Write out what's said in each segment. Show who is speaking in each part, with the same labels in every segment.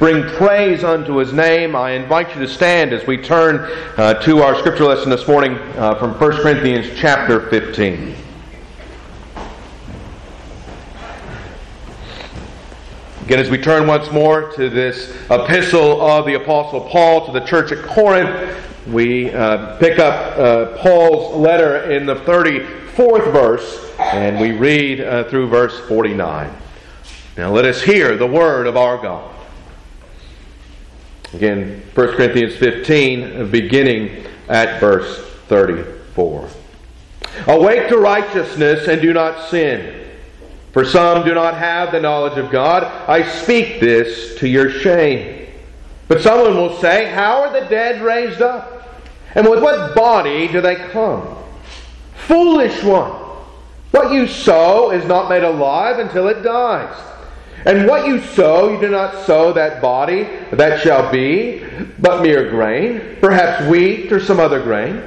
Speaker 1: bring praise unto his name. I invite you to stand as we turn uh, to our scripture lesson this morning uh, from 1 Corinthians chapter 15. Again, as we turn once more to this epistle of the Apostle Paul to the church at Corinth, we uh, pick up uh, Paul's letter in the 34th verse and we read uh, through verse 49. Now let us hear the word of our God. Again, 1 Corinthians 15, beginning at verse 34. Awake to righteousness and do not sin. For some do not have the knowledge of God. I speak this to your shame. But someone will say, How are the dead raised up? And with what body do they come? Foolish one! What you sow is not made alive until it dies. And what you sow, you do not sow that body that shall be, but mere grain, perhaps wheat or some other grain.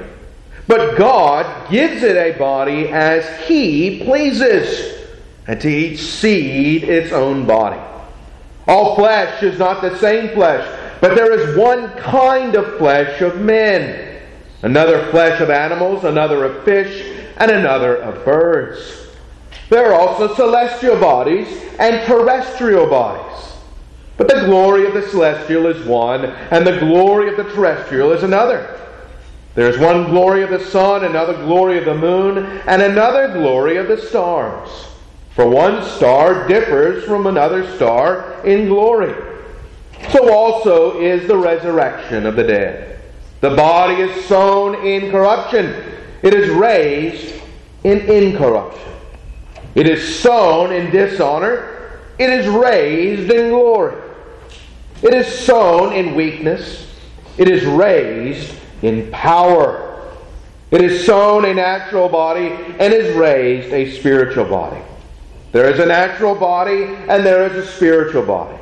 Speaker 1: But God gives it a body as He pleases, and to each seed its own body. All flesh is not the same flesh, but there is one kind of flesh of men, another flesh of animals, another of fish and another of birds. There are also celestial bodies and terrestrial bodies. But the glory of the celestial is one, and the glory of the terrestrial is another. There is one glory of the sun, another glory of the moon, and another glory of the stars. For one star differs from another star in glory. So also is the resurrection of the dead. The body is sown in corruption it is raised in incorruption. It is sown in dishonor. It is raised in glory. It is sown in weakness. It is raised in power. It is sown a natural body and is raised a spiritual body. There is a natural body and there is a spiritual body.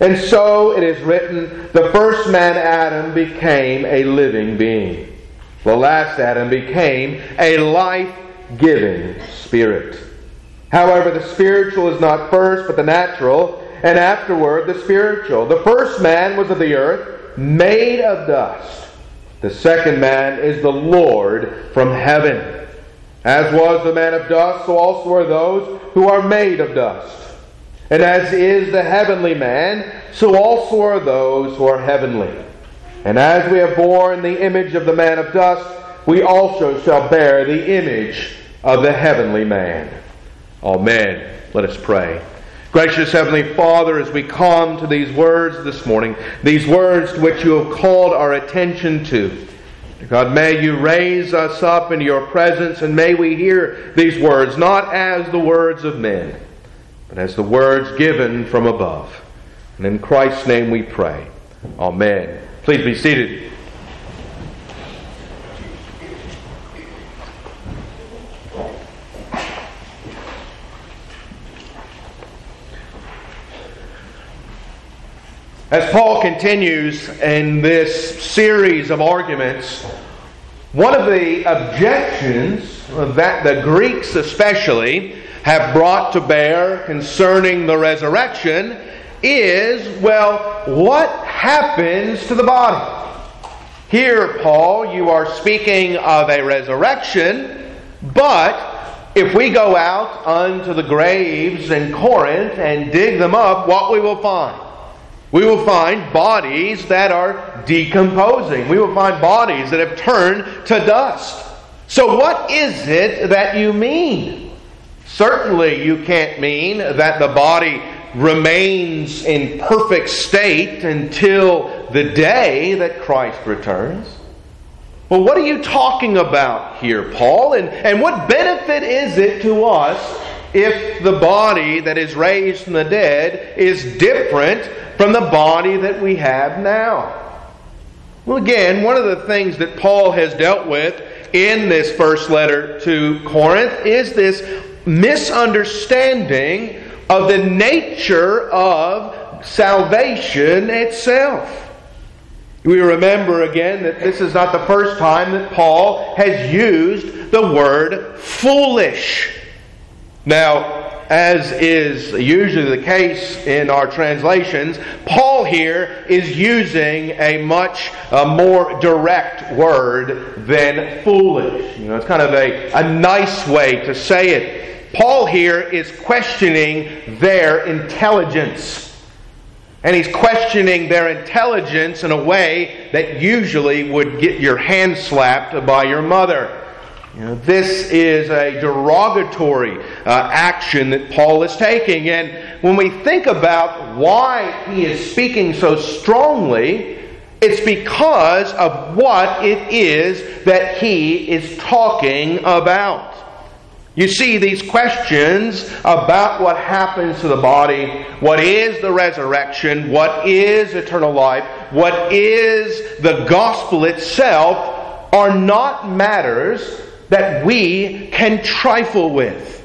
Speaker 1: And so it is written the first man, Adam, became a living being. The last Adam became a life giving spirit. However, the spiritual is not first, but the natural, and afterward the spiritual. The first man was of the earth, made of dust. The second man is the Lord from heaven. As was the man of dust, so also are those who are made of dust. And as is the heavenly man, so also are those who are heavenly. And as we have borne the image of the man of dust, we also shall bear the image of the heavenly man. Amen. Let us pray. Gracious Heavenly Father, as we come to these words this morning, these words to which you have called our attention to, God, may you raise us up into your presence and may we hear these words not as the words of men, but as the words given from above. And in Christ's name we pray. Amen. Please be seated. As Paul continues in this series of arguments, one of the objections that the Greeks especially have brought to bear concerning the resurrection is well, what happens to the body? Here, Paul, you are speaking of a resurrection, but if we go out unto the graves in Corinth and dig them up, what we will find? We will find bodies that are decomposing. We will find bodies that have turned to dust. So, what is it that you mean? Certainly, you can't mean that the body remains in perfect state until the day that Christ returns. Well, what are you talking about here, Paul? And, and what benefit is it to us if the body that is raised from the dead is different from the body that we have now? Well, again, one of the things that Paul has dealt with in this first letter to Corinth is this misunderstanding of the nature of salvation itself. We remember again that this is not the first time that Paul has used the word foolish. Now, as is usually the case in our translations, Paul here is using a much uh, more direct word than foolish. You know, it's kind of a, a nice way to say it. Paul here is questioning their intelligence. And he's questioning their intelligence in a way that usually would get your hand slapped by your mother. You know, this is a derogatory uh, action that Paul is taking. And when we think about why he is speaking so strongly, it's because of what it is that he is talking about. You see, these questions about what happens to the body, what is the resurrection, what is eternal life, what is the gospel itself, are not matters that we can trifle with.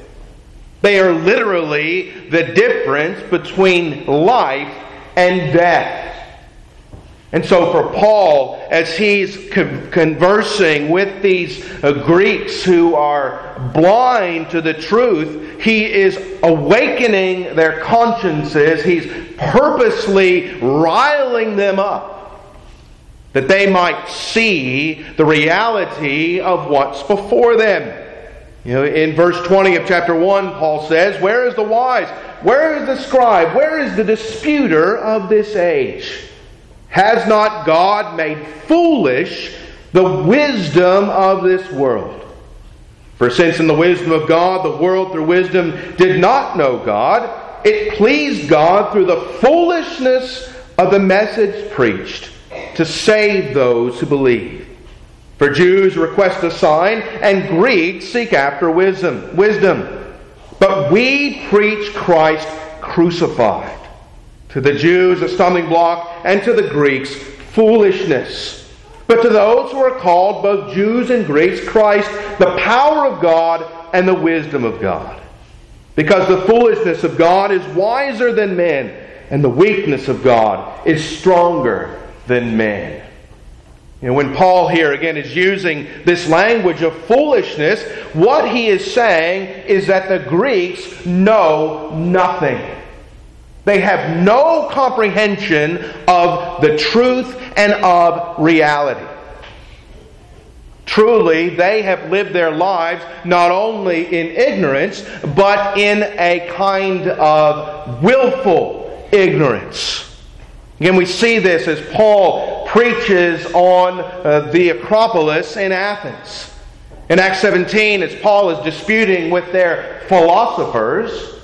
Speaker 1: They are literally the difference between life and death. And so, for Paul, as he's conversing with these uh, Greeks who are blind to the truth, he is awakening their consciences. He's purposely riling them up that they might see the reality of what's before them. You know, in verse 20 of chapter 1, Paul says, Where is the wise? Where is the scribe? Where is the disputer of this age? Has not God made foolish the wisdom of this world? For since in the wisdom of God, the world through wisdom did not know God, it pleased God through the foolishness of the message preached to save those who believe. For Jews request a sign, and Greeks seek after wisdom. Wisdom. But we preach Christ crucified. To the Jews, a stumbling block, and to the Greeks, foolishness. But to those who are called, both Jews and Greeks, Christ, the power of God and the wisdom of God. Because the foolishness of God is wiser than men, and the weakness of God is stronger than men. And when Paul here again is using this language of foolishness, what he is saying is that the Greeks know nothing. They have no comprehension of the truth and of reality. Truly, they have lived their lives not only in ignorance, but in a kind of willful ignorance. Again, we see this as Paul preaches on uh, the Acropolis in Athens. In Acts 17, as Paul is disputing with their philosophers,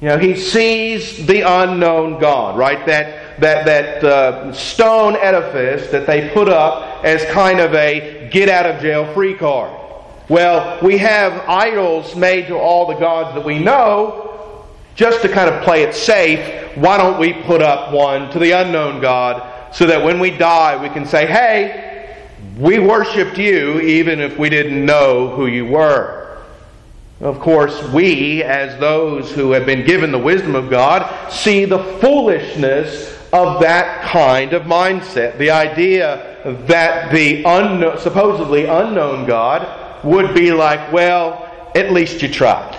Speaker 1: you know, he sees the unknown God, right? That, that, that uh, stone edifice that they put up as kind of a get out of jail free card. Well, we have idols made to all the gods that we know, just to kind of play it safe, why don't we put up one to the unknown God so that when we die we can say, hey, we worshiped you even if we didn't know who you were. Of course, we, as those who have been given the wisdom of God, see the foolishness of that kind of mindset. The idea that the unknown, supposedly unknown God would be like, well, at least you tried.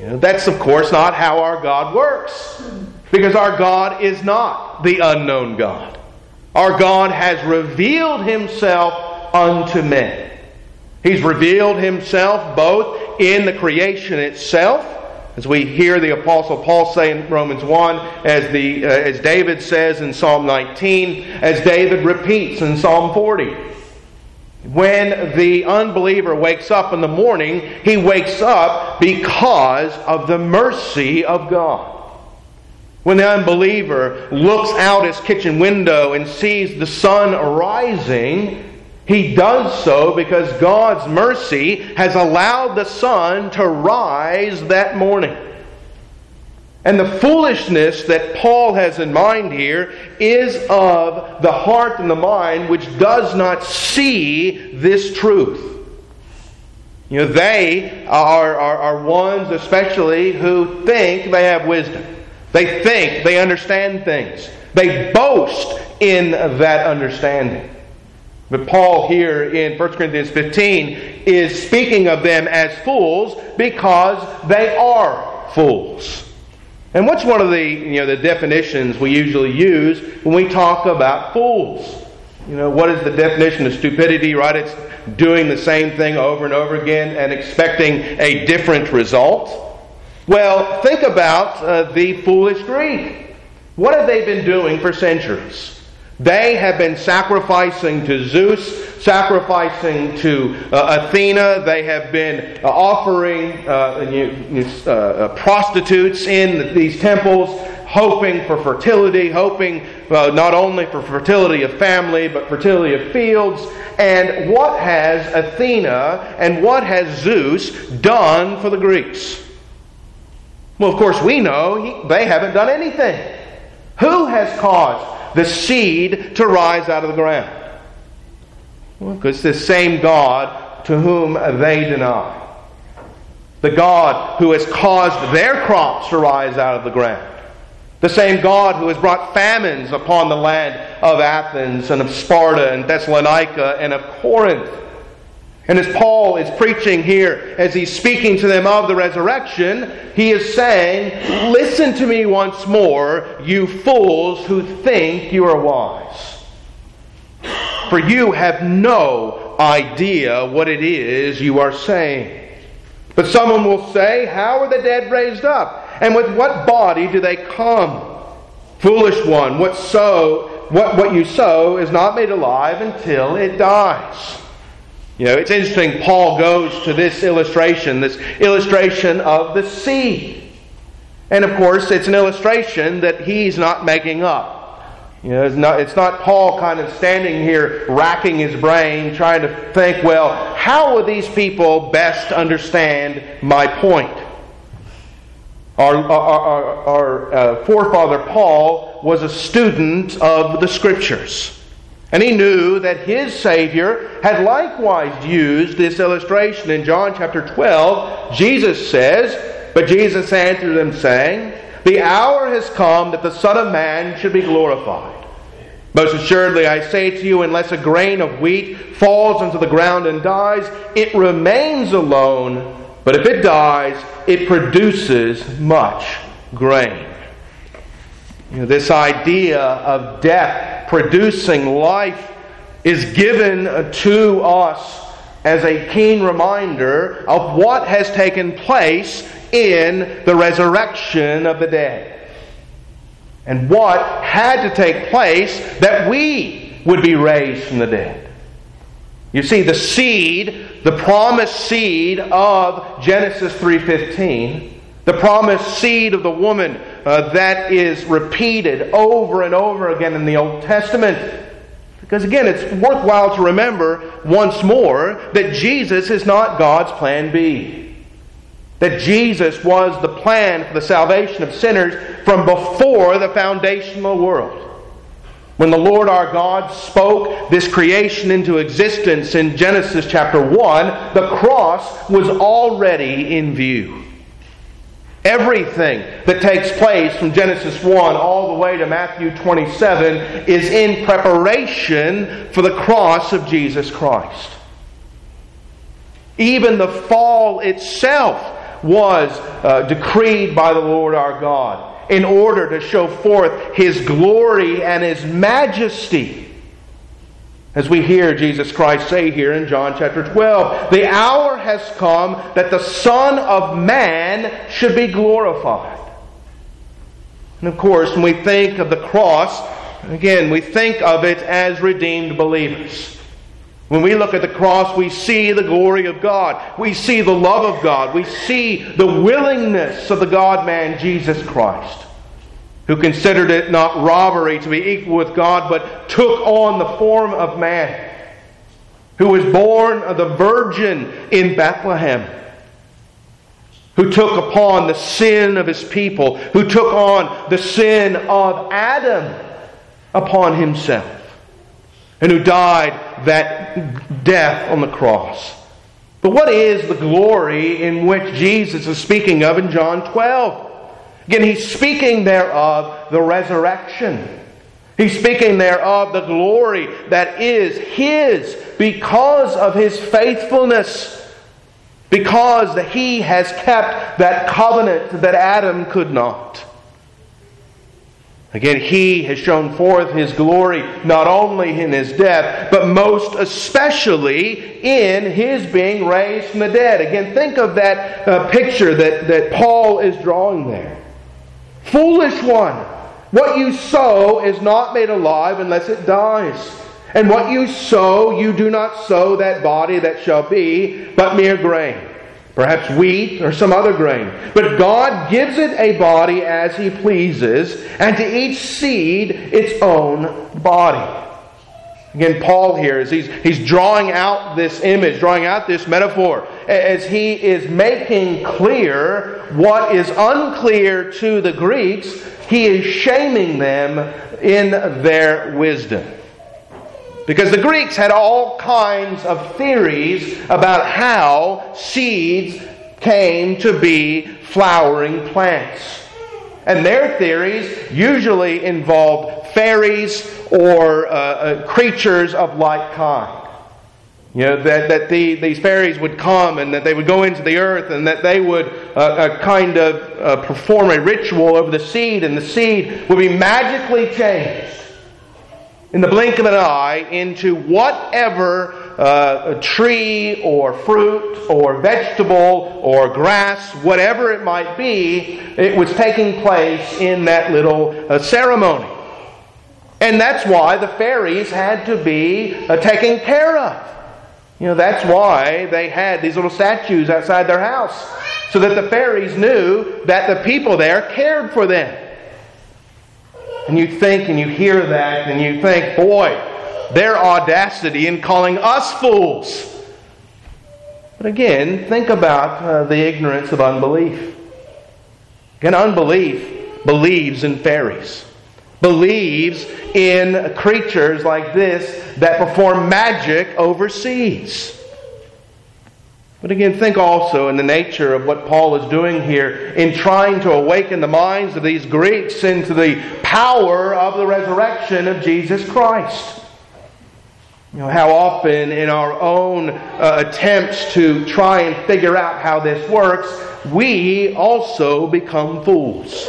Speaker 1: You know, that's, of course, not how our God works. Because our God is not the unknown God. Our God has revealed himself unto men. He's revealed himself both in the creation itself, as we hear the apostle Paul say in Romans 1, as the uh, as David says in Psalm 19, as David repeats in Psalm 40. When the unbeliever wakes up in the morning, he wakes up because of the mercy of God. When the unbeliever looks out his kitchen window and sees the sun rising, he does so because God's mercy has allowed the sun to rise that morning. And the foolishness that Paul has in mind here is of the heart and the mind which does not see this truth. You know, they are, are, are ones especially who think they have wisdom. They think they understand things. They boast in that understanding. But Paul here in 1 Corinthians 15 is speaking of them as fools because they are fools. And what's one of the, you know, the definitions we usually use when we talk about fools? You know, what is the definition of stupidity, right? It's doing the same thing over and over again and expecting a different result. Well, think about uh, the foolish Greek. What have they been doing for centuries? They have been sacrificing to Zeus, sacrificing to uh, Athena. They have been uh, offering uh, you, uh, uh, prostitutes in these temples, hoping for fertility, hoping uh, not only for fertility of family, but fertility of fields. And what has Athena and what has Zeus done for the Greeks? Well, of course, we know he, they haven't done anything. Who has caused the seed to rise out of the ground? Well, because the same God to whom they deny. The God who has caused their crops to rise out of the ground. The same God who has brought famines upon the land of Athens and of Sparta and Thessalonica and of Corinth. And as Paul is preaching here, as he's speaking to them of the resurrection, he is saying, Listen to me once more, you fools who think you are wise. For you have no idea what it is you are saying. But someone will say, How are the dead raised up? And with what body do they come? Foolish one, what sow, what, what you sow is not made alive until it dies. You know, it's interesting, Paul goes to this illustration, this illustration of the sea. And of course, it's an illustration that he's not making up. You know, it's not, it's not Paul kind of standing here racking his brain, trying to think, well, how will these people best understand my point? Our, our, our, our uh, forefather Paul was a student of the Scriptures. And he knew that his Savior had likewise used this illustration. In John chapter 12, Jesus says, But Jesus answered them, saying, The hour has come that the Son of Man should be glorified. Most assuredly, I say to you, unless a grain of wheat falls into the ground and dies, it remains alone. But if it dies, it produces much grain. You know, this idea of death producing life is given uh, to us as a keen reminder of what has taken place in the resurrection of the dead. And what had to take place that we would be raised from the dead. You see, the seed, the promised seed of Genesis 3.15, the promised seed of the woman uh, that is repeated over and over again in the Old Testament. Because again, it's worthwhile to remember once more that Jesus is not God's plan B. That Jesus was the plan for the salvation of sinners from before the foundation of the world. When the Lord our God spoke this creation into existence in Genesis chapter 1, the cross was already in view. Everything that takes place from Genesis 1 all the way to Matthew 27 is in preparation for the cross of Jesus Christ. Even the fall itself was uh, decreed by the Lord our God in order to show forth His glory and His majesty. As we hear Jesus Christ say here in John chapter 12, the hour has come that the Son of Man should be glorified. And of course, when we think of the cross, again, we think of it as redeemed believers. When we look at the cross, we see the glory of God. We see the love of God. We see the willingness of the God man, Jesus Christ who considered it not robbery to be equal with God, but took on the form of man, who was born of the virgin in Bethlehem, who took upon the sin of his people, who took on the sin of Adam upon himself, and who died that death on the cross. But what is the glory in which Jesus is speaking of in John 12? Again, he's speaking there of the resurrection. He's speaking there of the glory that is His because of His faithfulness. Because He has kept that covenant that Adam could not. Again, He has shown forth His glory not only in His death, but most especially in His being raised from the dead. Again, think of that uh, picture that, that Paul is drawing there. Foolish one! What you sow is not made alive unless it dies. And what you sow, you do not sow that body that shall be, but mere grain. Perhaps wheat or some other grain. But God gives it a body as He pleases, and to each seed its own body. Again, Paul here is he's, he's drawing out this image, drawing out this metaphor, as he is making clear what is unclear to the Greeks he is shaming them in their wisdom. Because the Greeks had all kinds of theories about how seeds came to be flowering plants. And their theories usually involved fairies or uh, uh, creatures of like kind. You know, that, that the, these fairies would come and that they would go into the earth and that they would uh, uh, kind of uh, perform a ritual over the seed and the seed would be magically changed in the blink of an eye into whatever uh, tree or fruit or vegetable or grass, whatever it might be, it was taking place in that little uh, ceremony. And that's why the fairies had to be uh, taken care of. You know, that's why they had these little statues outside their house, so that the fairies knew that the people there cared for them. And you think and you hear that and you think, boy, their audacity in calling us fools. But again, think about uh, the ignorance of unbelief. Again, unbelief believes in fairies believes in creatures like this that perform magic overseas. But again, think also in the nature of what Paul is doing here in trying to awaken the minds of these Greeks into the power of the resurrection of Jesus Christ. You know, how often in our own uh, attempts to try and figure out how this works, we also become fools.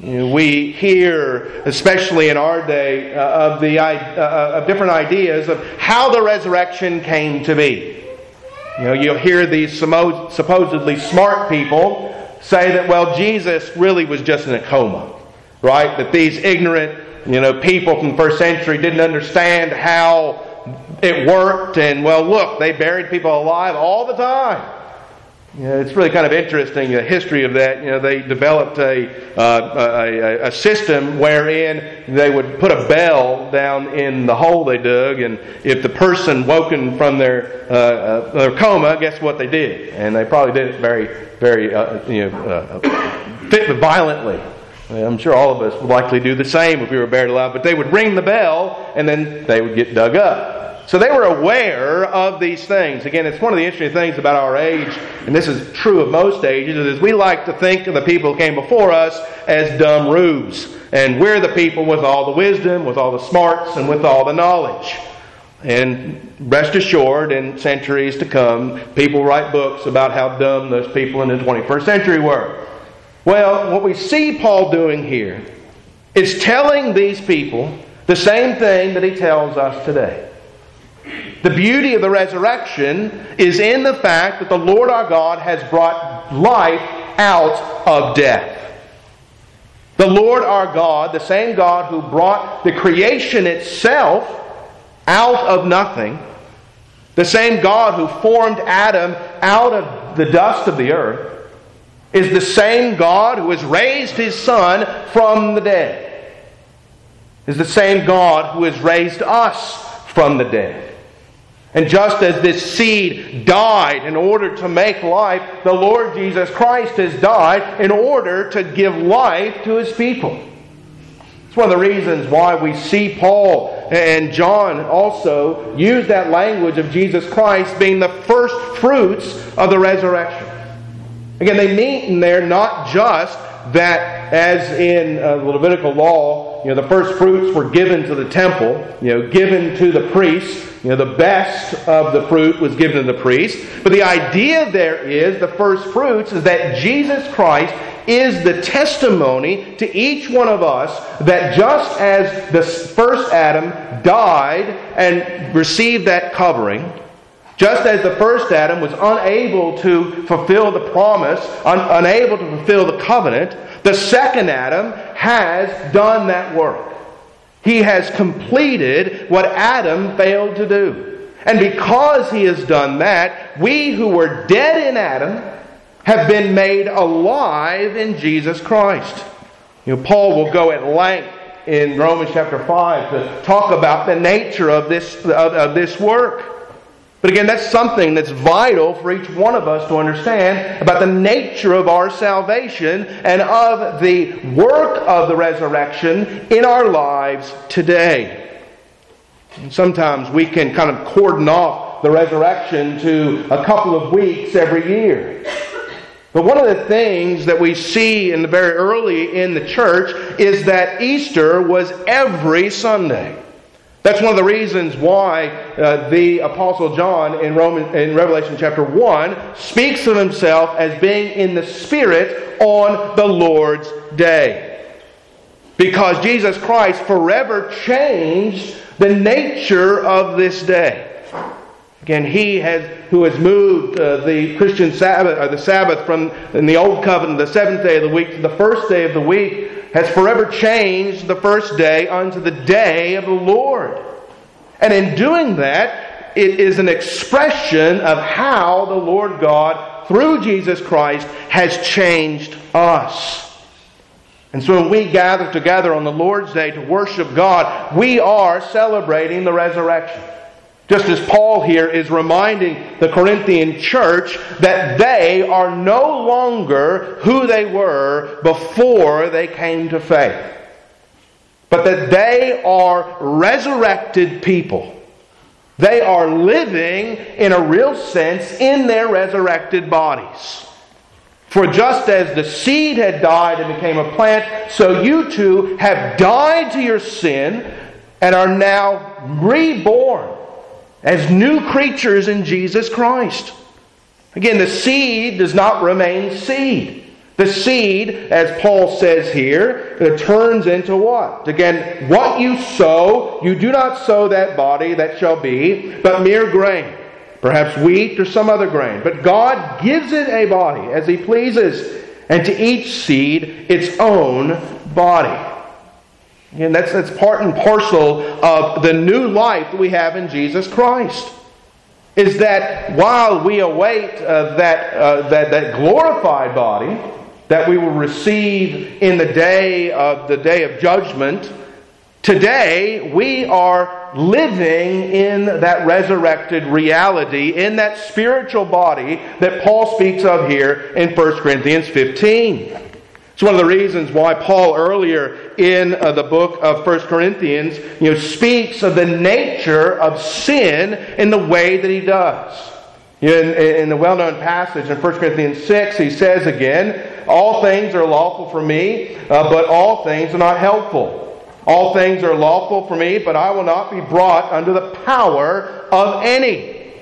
Speaker 1: You know, we hear, especially in our day, uh, of the uh, of different ideas of how the resurrection came to be. You know, you'll hear these supposedly smart people say that, well, Jesus really was just in a coma, right? That these ignorant, you know, people from the first century didn't understand how it worked, and well, look, they buried people alive all the time. You know, it's really kind of interesting the history of that. You know, they developed a, uh, a, a, system wherein they would put a bell down in the hole they dug, and if the person woken from their, uh, uh, their coma, guess what they did? And they probably did it very, very, uh, you know, uh, violently. I'm sure all of us would likely do the same if we were buried alive, but they would ring the bell, and then they would get dug up. So they were aware of these things. Again, it's one of the interesting things about our age, and this is true of most ages, is we like to think of the people who came before us as dumb rubes. And we're the people with all the wisdom, with all the smarts, and with all the knowledge. And rest assured, in centuries to come, people write books about how dumb those people in the 21st century were. Well, what we see Paul doing here is telling these people the same thing that he tells us today. The beauty of the resurrection is in the fact that the Lord our God has brought life out of death. The Lord our God, the same God who brought the creation itself out of nothing, the same God who formed Adam out of the dust of the earth, is the same God who has raised his Son from the dead, is the same God who has raised us from the dead. And just as this seed died in order to make life, the Lord Jesus Christ has died in order to give life to his people. It's one of the reasons why we see Paul and John also use that language of Jesus Christ being the first fruits of the resurrection. Again, they mean there not just that as in uh, the Levitical law, you know, the first fruits were given to the temple, you know, given to the priests. You know, the best of the fruit was given to the priest. But the idea there is the first fruits is that Jesus Christ is the testimony to each one of us that just as the first Adam died and received that covering, just as the first Adam was unable to fulfill the promise, un- unable to fulfill the covenant, the second Adam has done that work. He has completed what Adam failed to do. And because he has done that, we who were dead in Adam have been made alive in Jesus Christ. You know, Paul will go at length in Romans chapter 5 to talk about the nature of this, of, of this work. But again, that's something that's vital for each one of us to understand about the nature of our salvation and of the work of the resurrection in our lives today. And sometimes we can kind of cordon off the resurrection to a couple of weeks every year. But one of the things that we see in the very early in the church is that Easter was every Sunday. That's one of the reasons why uh, the Apostle John in, Roman, in Revelation chapter 1 speaks of himself as being in the Spirit on the Lord's day. Because Jesus Christ forever changed the nature of this day. Again, he has, who has moved uh, the Christian Sabbath, or the Sabbath from in the Old Covenant, the seventh day of the week, to the first day of the week, has forever changed the first day unto the day of the Lord. And in doing that, it is an expression of how the Lord God, through Jesus Christ, has changed us. And so when we gather together on the Lord's Day to worship God, we are celebrating the resurrection. Just as Paul here is reminding the Corinthian church that they are no longer who they were before they came to faith, but that they are resurrected people. They are living in a real sense in their resurrected bodies. For just as the seed had died and became a plant, so you too have died to your sin and are now reborn as new creatures in Jesus Christ. Again, the seed does not remain seed. The seed, as Paul says here, it turns into what? Again, what you sow, you do not sow that body that shall be, but mere grain. Perhaps wheat or some other grain. But God gives it a body as He pleases, and to each seed its own body. And that's, that's part and parcel of the new life that we have in Jesus Christ. Is that while we await uh, that, uh, that, that glorified body that we will receive in the day of the day of judgment, today we are living in that resurrected reality, in that spiritual body that Paul speaks of here in 1 Corinthians 15. It's one of the reasons why Paul earlier in uh, the book of 1 Corinthians, you know, speaks of the nature of sin in the way that he does. In, in the well-known passage in 1 Corinthians 6, he says again, all things are lawful for me, uh, but all things are not helpful. All things are lawful for me, but I will not be brought under the power of any.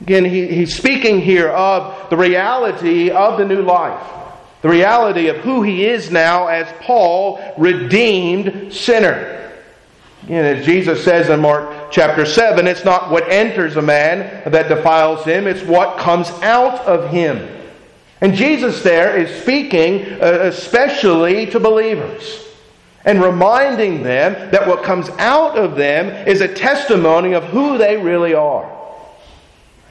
Speaker 1: Again, he, he's speaking here of the reality of the new life the reality of who he is now as Paul, redeemed sinner. And as Jesus says in Mark chapter 7, it's not what enters a man that defiles him, it's what comes out of him. And Jesus there is speaking uh, especially to believers and reminding them that what comes out of them is a testimony of who they really are.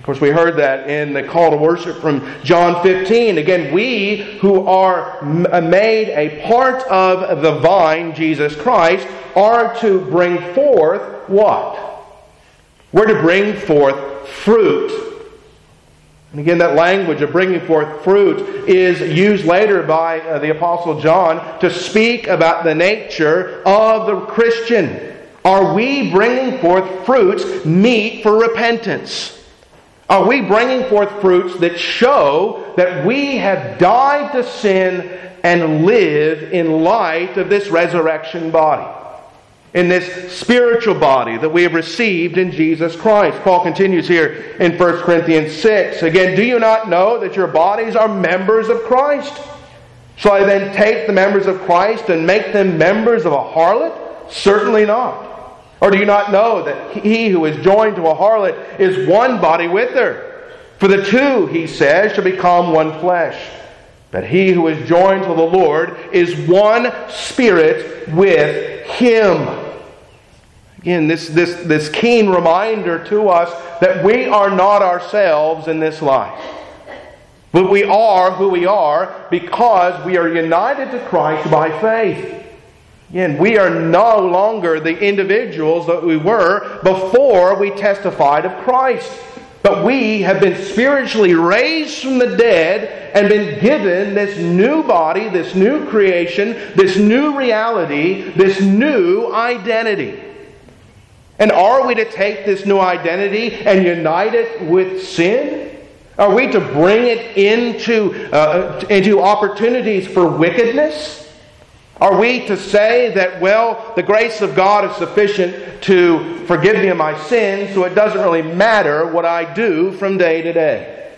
Speaker 1: Of course, we heard that in the call to worship from John 15. Again, we who are uh, made a part of the vine, Jesus Christ, are to bring forth what? We're to bring forth fruit. And again, that language of bringing forth fruit is used later by uh, the Apostle John to speak about the nature of the Christian. Are we bringing forth fruits meet for repentance? Are we bringing forth fruits that show that we have died to sin and live in light of this resurrection body in this spiritual body that we have received in Jesus Christ. Paul continues here in 1 Corinthians 6. Again, do you not know that your bodies are members of Christ? Shall I then take the members of Christ and make them members of a harlot? Certainly not. Or do you not know that he who is joined to a harlot is one body with her? For the two, he says, shall become one flesh. But he who is joined to the Lord is one spirit with him. Again, this, this, this keen reminder to us that we are not ourselves in this life. But we are who we are because we are united to Christ by faith. Again, we are no longer the individuals that we were before we testified of Christ. But we have been spiritually raised from the dead and been given this new body, this new creation, this new reality, this new identity. And are we to take this new identity and unite it with sin? Are we to bring it into, uh, into opportunities for wickedness? Are we to say that, well, the grace of God is sufficient to forgive me of my sins, so it doesn't really matter what I do from day to day?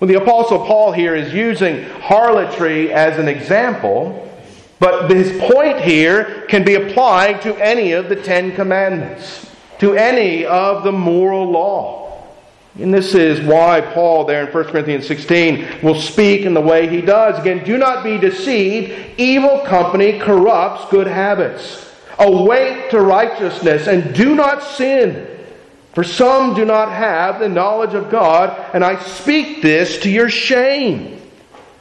Speaker 1: Well, the Apostle Paul here is using harlotry as an example, but his point here can be applied to any of the Ten Commandments to any of the moral law. And this is why Paul, there in 1 Corinthians 16, will speak in the way he does. Again, do not be deceived. Evil company corrupts good habits. Awake to righteousness and do not sin. For some do not have the knowledge of God, and I speak this to your shame.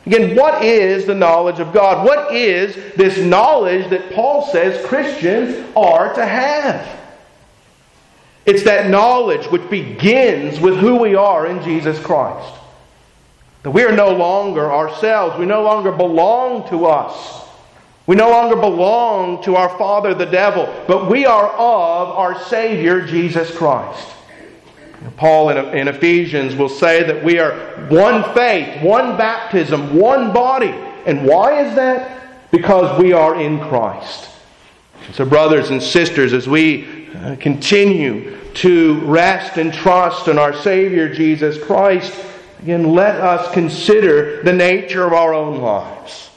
Speaker 1: Again, what is the knowledge of God? What is this knowledge that Paul says Christians are to have? It's that knowledge which begins with who we are in Jesus Christ. That we are no longer ourselves. We no longer belong to us. We no longer belong to our father, the devil, but we are of our Savior, Jesus Christ. Paul in Ephesians will say that we are one faith, one baptism, one body. And why is that? Because we are in Christ. So, brothers and sisters, as we continue to rest and trust in our Savior Jesus Christ, again, let us consider the nature of our own lives.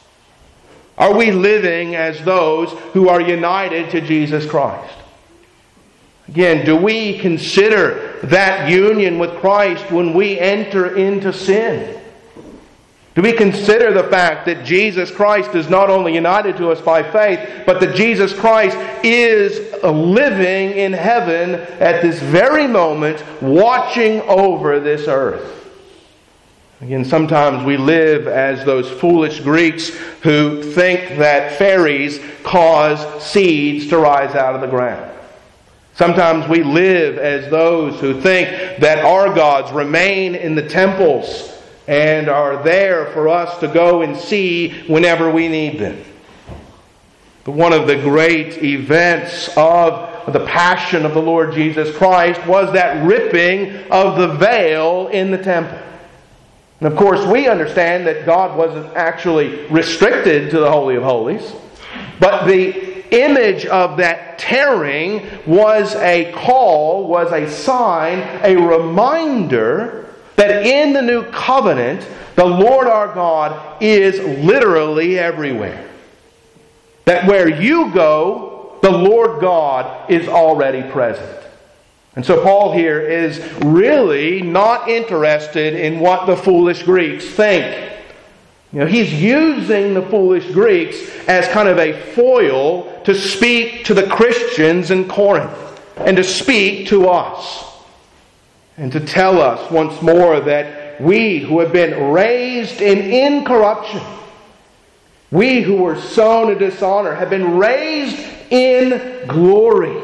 Speaker 1: Are we living as those who are united to Jesus Christ? Again, do we consider that union with Christ when we enter into sin? Do we consider the fact that Jesus Christ is not only united to us by faith, but that Jesus Christ is uh, living in heaven at this very moment, watching over this earth? Again, sometimes we live as those foolish Greeks who think that fairies cause seeds to rise out of the ground. Sometimes we live as those who think that our gods remain in the temples and are there for us to go and see whenever we need them. But one of the great events of the passion of the Lord Jesus Christ was that ripping of the veil in the temple. And of course, we understand that God wasn't actually restricted to the Holy of Holies, but the image of that tearing was a call, was a sign, a reminder that in the new covenant, the Lord our God is literally everywhere. That where you go, the Lord God is already present. And so Paul here is really not interested in what the foolish Greeks think. You know, he's using the foolish Greeks as kind of a foil to speak to the Christians in Corinth and to speak to us and to tell us once more that we who have been raised in incorruption, we who were sown in dishonor, have been raised in glory.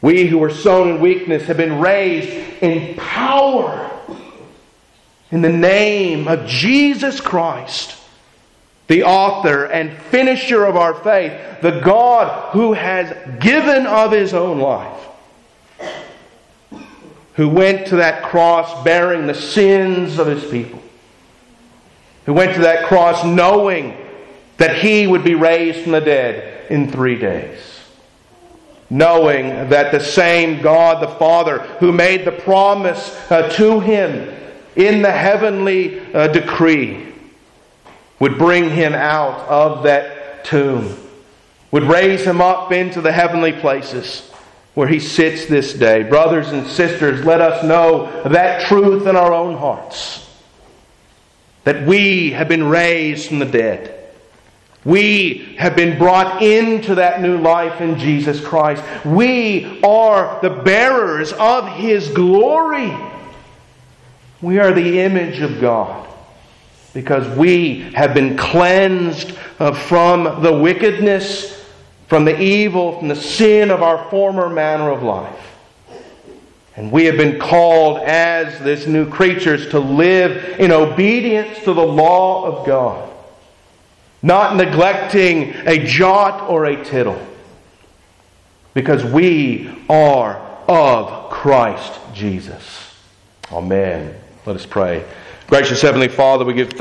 Speaker 1: We who were sown in weakness have been raised in power. In the name of Jesus Christ, the author and finisher of our faith, the God who has given of his own life who went to that cross bearing the sins of his people. who went to that cross knowing that he would be raised from the dead in three days. Knowing that the same God, the Father, who made the promise uh, to him in the heavenly uh, decree, would bring him out of that tomb, would raise him up into the heavenly places where he sits this day. Brothers and sisters, let us know that truth in our own hearts that we have been raised from the dead. We have been brought into that new life in Jesus Christ. We are the bearers of His glory. We are the image of God because we have been cleansed from the wickedness, from the evil, from the sin of our former manner of life. And we have been called as this new creatures to live in obedience to the law of God, not neglecting a jot or a tittle, because we are of Christ Jesus. Amen. Let us pray. Gracious Heavenly Father, we give